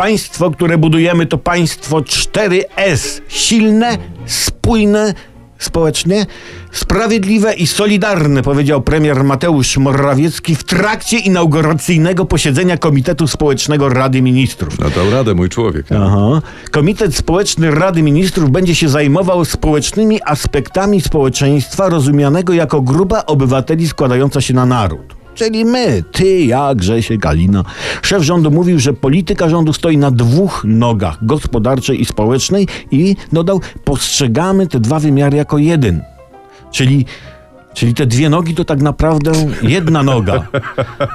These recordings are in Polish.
Państwo, które budujemy, to państwo 4S. Silne, spójne, społecznie, sprawiedliwe i solidarne, powiedział premier Mateusz Morawiecki w trakcie inauguracyjnego posiedzenia Komitetu Społecznego Rady Ministrów. No dał radę mój człowiek. Aha. Komitet Społeczny Rady Ministrów będzie się zajmował społecznymi aspektami społeczeństwa rozumianego jako grupa obywateli składająca się na naród. Czyli my, ty, ja, Grzesie, Galina. Szef rządu mówił, że polityka rządu stoi na dwóch nogach, gospodarczej i społecznej i dodał, postrzegamy te dwa wymiary jako jeden. Czyli Czyli te dwie nogi to tak naprawdę jedna noga,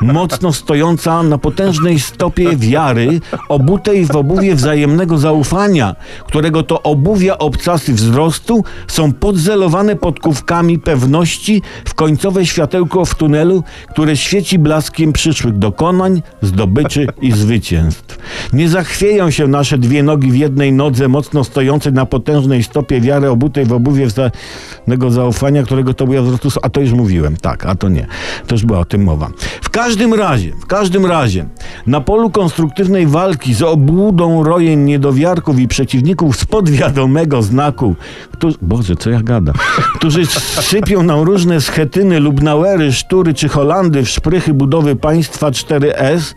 mocno stojąca na potężnej stopie wiary, obutej w obuwie wzajemnego zaufania, którego to obuwia obcasy wzrostu są podzelowane podkówkami pewności w końcowe światełko w tunelu, które świeci blaskiem przyszłych dokonań, zdobyczy i zwycięstw. Nie zachwieją się nasze dwie nogi w jednej nodze, mocno stojącej na potężnej stopie wiary, obutej w obuwie wzajemnego zaufania, którego to objaw wzrostu a to już mówiłem, tak, a to nie. To już była o tym mowa. W każdym razie, w każdym razie, na polu konstruktywnej walki z obłudą rojeń niedowiarków i przeciwników spod wiadomego znaku, którzy, Boże, co ja gadam, którzy sypią nam różne schetyny lub nauery, sztury czy holandy w szprychy budowy państwa 4S,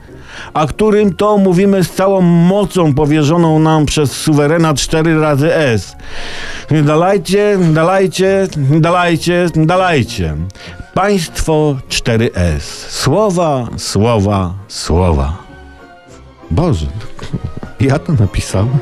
a którym to mówimy z całą mocą powierzoną nam przez suwerena 4 razy S. Dalajcie, dalajcie, dalajcie, dalajcie. Państwo 4S. Słowa, słowa, słowa. Boże, ja to napisałem.